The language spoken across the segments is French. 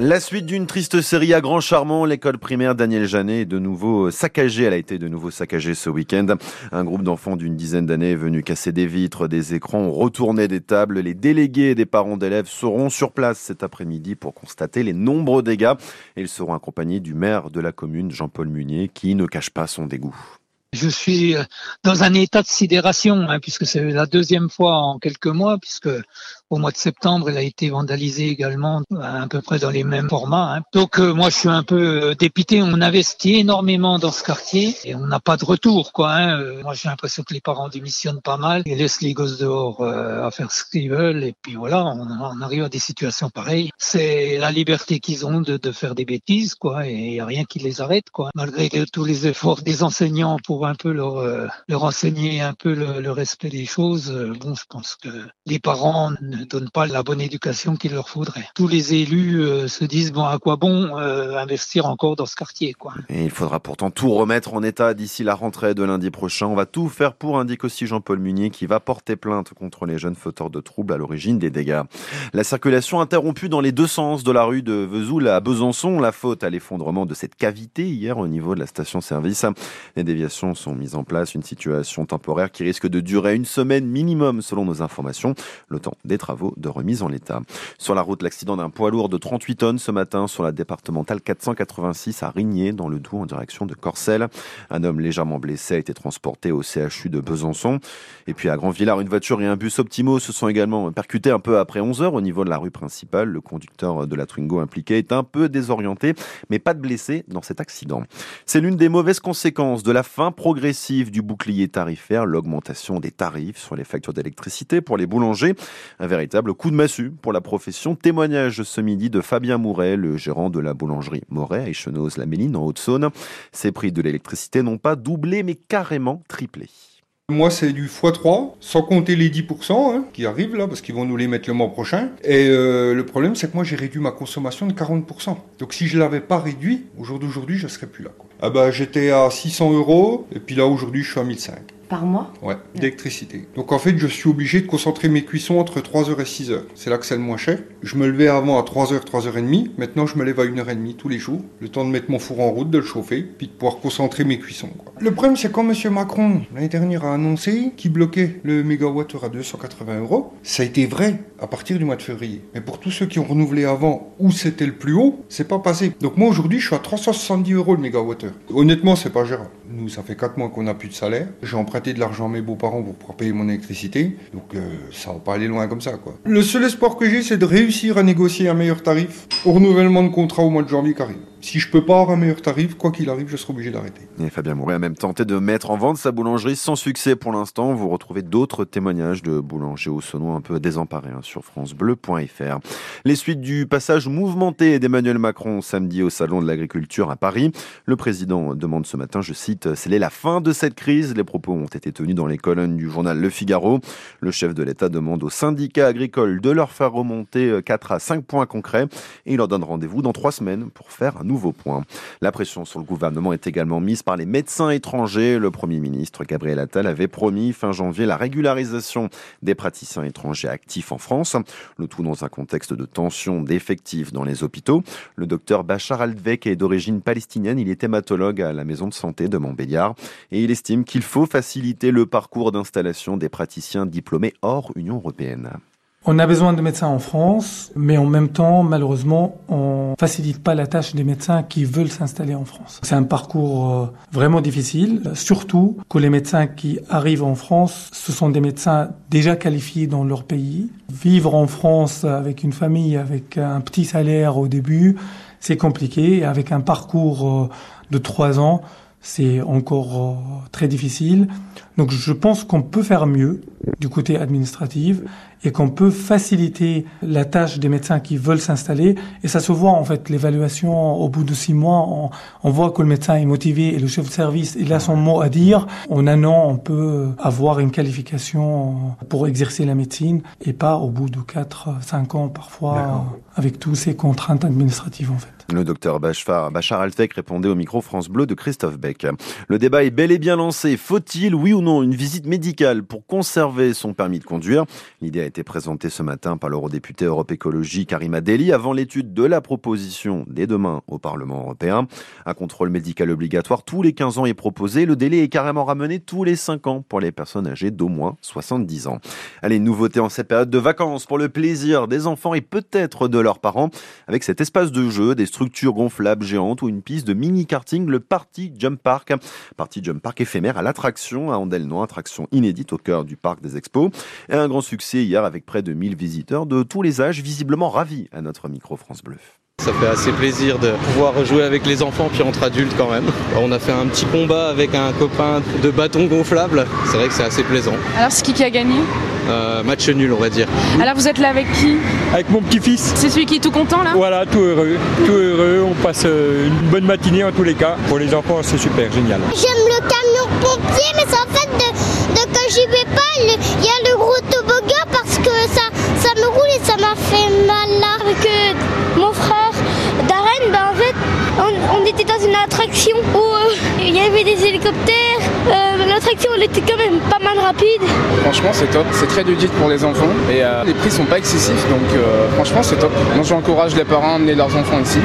La suite d'une triste série à Grand Charmant, l'école primaire Daniel Janet est de nouveau saccagée. Elle a été de nouveau saccagée ce week-end. Un groupe d'enfants d'une dizaine d'années est venu casser des vitres, des écrans, retourner des tables. Les délégués des parents d'élèves seront sur place cet après-midi pour constater les nombreux dégâts. Ils seront accompagnés du maire de la commune, Jean-Paul Munier, qui ne cache pas son dégoût. Je suis euh, dans un état de sidération, hein, puisque c'est la deuxième fois en quelques mois, puisque au mois de septembre, elle a été vandalisée également, à peu près dans les mêmes formats. Hein. Donc euh, moi, je suis un peu euh, dépité. On investit énormément dans ce quartier et on n'a pas de retour. quoi. Hein. Euh, moi, j'ai l'impression que les parents démissionnent pas mal. Ils laissent les gosses dehors à faire ce qu'ils veulent. Et puis voilà, on, arrive à des situations pareilles. C'est la liberté qu'ils ont de, de, faire des bêtises, quoi. Et il n'y a rien qui les arrête, quoi. Malgré tous les efforts des enseignants pour un peu leur, leur enseigner un peu le, le respect des choses, bon, je pense que les parents donnent pas la bonne éducation qu'il leur faudrait. Tous les élus euh, se disent bon à quoi bon euh, investir encore dans ce quartier quoi. Et il faudra pourtant tout remettre en état d'ici la rentrée de lundi prochain. On va tout faire pour, indique aussi Jean-Paul Munier qui va porter plainte contre les jeunes fauteurs de troubles à l'origine des dégâts. La circulation interrompue dans les deux sens de la rue de Vesoul à Besançon, la faute à l'effondrement de cette cavité hier au niveau de la station-service. Les déviations sont mises en place, une situation temporaire qui risque de durer une semaine minimum selon nos informations, le temps des travaux de remise en l'état. Sur la route, l'accident d'un poids lourd de 38 tonnes ce matin sur la départementale 486 à Rigné, dans le Doubs, en direction de Corcelles. Un homme légèrement blessé a été transporté au CHU de Besançon. Et puis à Grand-Villard, une voiture et un bus Optimo se sont également percutés un peu après 11 heures au niveau de la rue principale. Le conducteur de la Twingo impliqué est un peu désorienté, mais pas de blessés dans cet accident. C'est l'une des mauvaises conséquences de la fin progressive du bouclier tarifaire, l'augmentation des tarifs sur les factures d'électricité pour les boulangers. Coup de massue pour la profession. Témoignage ce midi de Fabien Mouret, le gérant de la boulangerie Moret à Echenoz la Méline en Haute-Saône. Ces prix de l'électricité n'ont pas doublé mais carrément triplé. Moi, c'est du x3, sans compter les 10% hein, qui arrivent là, parce qu'ils vont nous les mettre le mois prochain. Et euh, le problème, c'est que moi, j'ai réduit ma consommation de 40%. Donc, si je l'avais pas réduit, au jour d'aujourd'hui, je serais plus là. Ah bah, j'étais à 600 euros, et puis là, aujourd'hui, je suis à 1005 par mois? Ouais, d'électricité. Donc en fait, je suis obligé de concentrer mes cuissons entre 3h et 6h. C'est là que c'est le moins cher. Je me levais avant à 3h, 3h30. Maintenant, je me lève à 1h30 tous les jours. Le temps de mettre mon four en route, de le chauffer, puis de pouvoir concentrer mes cuissons. Le problème, c'est quand M. Macron, l'année dernière, a annoncé qu'il bloquait le mégawattheure à 280 euros, ça a été vrai à partir du mois de février. Mais pour tous ceux qui ont renouvelé avant, où c'était le plus haut, c'est pas passé. Donc moi, aujourd'hui, je suis à 370 euros le mégawattheure. Honnêtement, c'est pas gérable. Nous, ça fait 4 mois qu'on n'a plus de salaire. J'ai de l'argent à mes beaux-parents pour pouvoir payer mon électricité. Donc euh, ça va pas aller loin comme ça. Le seul espoir que j'ai, c'est de réussir à négocier un meilleur tarif au renouvellement de contrat au mois de janvier qui arrive si je peux pas avoir un meilleur tarif, quoi qu'il arrive, je serai obligé d'arrêter. Et Fabien Mouret a même tenté de mettre en vente sa boulangerie sans succès pour l'instant. Vous retrouvez d'autres témoignages de boulangers au sonneau un peu désemparés hein, sur francebleu.fr. Les suites du passage mouvementé d'Emmanuel Macron samedi au Salon de l'Agriculture à Paris. Le président demande ce matin, je cite, c'est la fin de cette crise. Les propos ont été tenus dans les colonnes du journal Le Figaro. Le chef de l'État demande aux syndicats agricoles de leur faire remonter 4 à 5 points concrets et il leur donne rendez-vous dans 3 semaines pour faire un nouveau point. La pression sur le gouvernement est également mise par les médecins étrangers. Le Premier ministre Gabriel Attal avait promis fin janvier la régularisation des praticiens étrangers actifs en France, le tout dans un contexte de tension d'effectifs dans les hôpitaux. Le docteur Bachar Aldvek est d'origine palestinienne, il est hématologue à la maison de santé de Montbéliard et il estime qu'il faut faciliter le parcours d'installation des praticiens diplômés hors Union européenne. On a besoin de médecins en France, mais en même temps, malheureusement, on facilite pas la tâche des médecins qui veulent s'installer en France. C'est un parcours euh, vraiment difficile, surtout que les médecins qui arrivent en France, ce sont des médecins déjà qualifiés dans leur pays. Vivre en France avec une famille, avec un petit salaire au début, c'est compliqué. Avec un parcours euh, de trois ans, c'est encore euh, très difficile. Donc je pense qu'on peut faire mieux du côté administratif et qu'on peut faciliter la tâche des médecins qui veulent s'installer. Et ça se voit en fait, l'évaluation au bout de six mois, on, on, voit que le médecin est motivé et le chef de service, il a son mot à dire. En un an, on peut avoir une qualification pour exercer la médecine et pas au bout de quatre, cinq ans parfois, avec tous ces contraintes administratives en fait. Le docteur Bachar Altek répondait au micro France Bleu de Christophe. Molenbeek. Le débat est bel et bien lancé. Faut-il, oui ou non, une visite médicale pour conserver son permis de conduire? L'idée a été présentée ce matin par l'eurodéputé Europe Écologie Karima Deli avant l'étude de la proposition dès demain au Parlement européen. Un contrôle médical obligatoire tous les 15 ans est proposé. Le délai est carrément ramené tous les 5 ans pour les personnes âgées d'au moins 70 ans. Allez, nouveauté en cette période de vacances pour le plaisir des enfants et peut-être de leurs parents avec cet espace de jeu, des structures gonflables géantes ou une piste de mini-karting, le Party Jump Park. Party Jump Park éphémère à l'attraction à Andelnon, attraction inédite au cœur du parc des expos. Et un grand succès hier avec près de 1000 visiteurs de tous les âges, visiblement ravis à notre micro France Bleu. Ça fait assez plaisir de pouvoir jouer avec les enfants puis entre adultes quand même. On a fait un petit combat avec un copain de bâton gonflable. C'est vrai que c'est assez plaisant. Alors c'est qui qui a gagné euh, Match nul on va dire. Alors vous êtes là avec qui Avec mon petit-fils. C'est celui qui est tout content là Voilà, tout heureux. Tout heureux. On passe euh, une bonne matinée en tous les cas. Pour les enfants c'est super, génial. J'aime le camion pompier mais en fait de, de quand j'y vais pas, il y a le et ça m'a fait mal là. Avec euh, mon frère Darren, ben en fait, on, on, était dans une attraction où euh, il y avait des hélicoptères. Euh, L'attraction, elle était quand même pas mal rapide. Franchement, c'est top. C'est très ludique pour les enfants et euh, les prix sont pas excessifs, donc euh, franchement, c'est top. Donc, j'encourage les parents à emmener leurs enfants ici.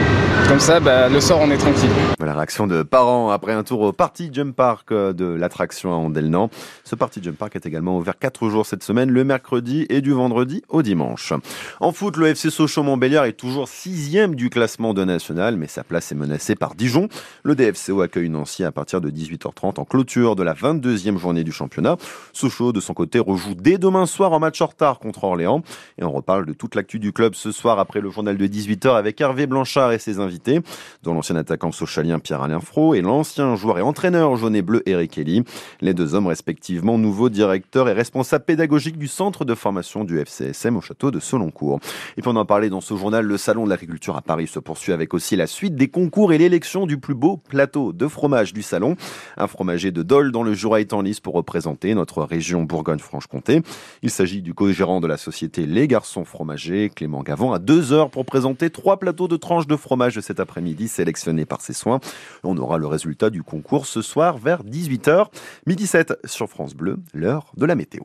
Comme ça, bah, le soir, on est tranquille. Voilà, réaction de parents après un tour au Party Jump Park de l'attraction à Andelnan. Ce Party Jump Park est également ouvert 4 jours cette semaine, le mercredi et du vendredi au dimanche. En foot, le FC Sochaux-Montbéliard est toujours sixième du classement de national, mais sa place est menacée par Dijon. Le DFCO accueille Nancy à partir de 18h30 en clôture de la 22e journée du championnat. Sochaux, de son côté, rejoue dès demain soir en match en retard contre Orléans. Et on reparle de toute l'actu du club ce soir après le journal de 18h avec Hervé Blanchard et ses invités, dont l'ancien attaquant sochalien Pierre-Alain Fro et l'ancien joueur et entraîneur jaune et bleu Eric Kelly. Les deux hommes, respectivement, nouveaux directeurs et responsables pédagogiques du centre de formation du FCSM au château de Soloncourt. Et pour en parler dans ce journal, le Salon de l'agriculture à Paris se poursuit avec aussi la suite des concours et l'élection du plus beau plateau de fromage du salon. Un fromager de Dans le Jura est en lice pour représenter notre région Bourgogne-Franche-Comté. Il s'agit du co-gérant de la société Les Garçons Fromagers, Clément Gavant, à deux heures pour présenter trois plateaux de tranches de fromage cet après-midi sélectionnés par ses soins. On aura le résultat du concours ce soir vers 18h. Midi 7 sur France Bleu, l'heure de la météo.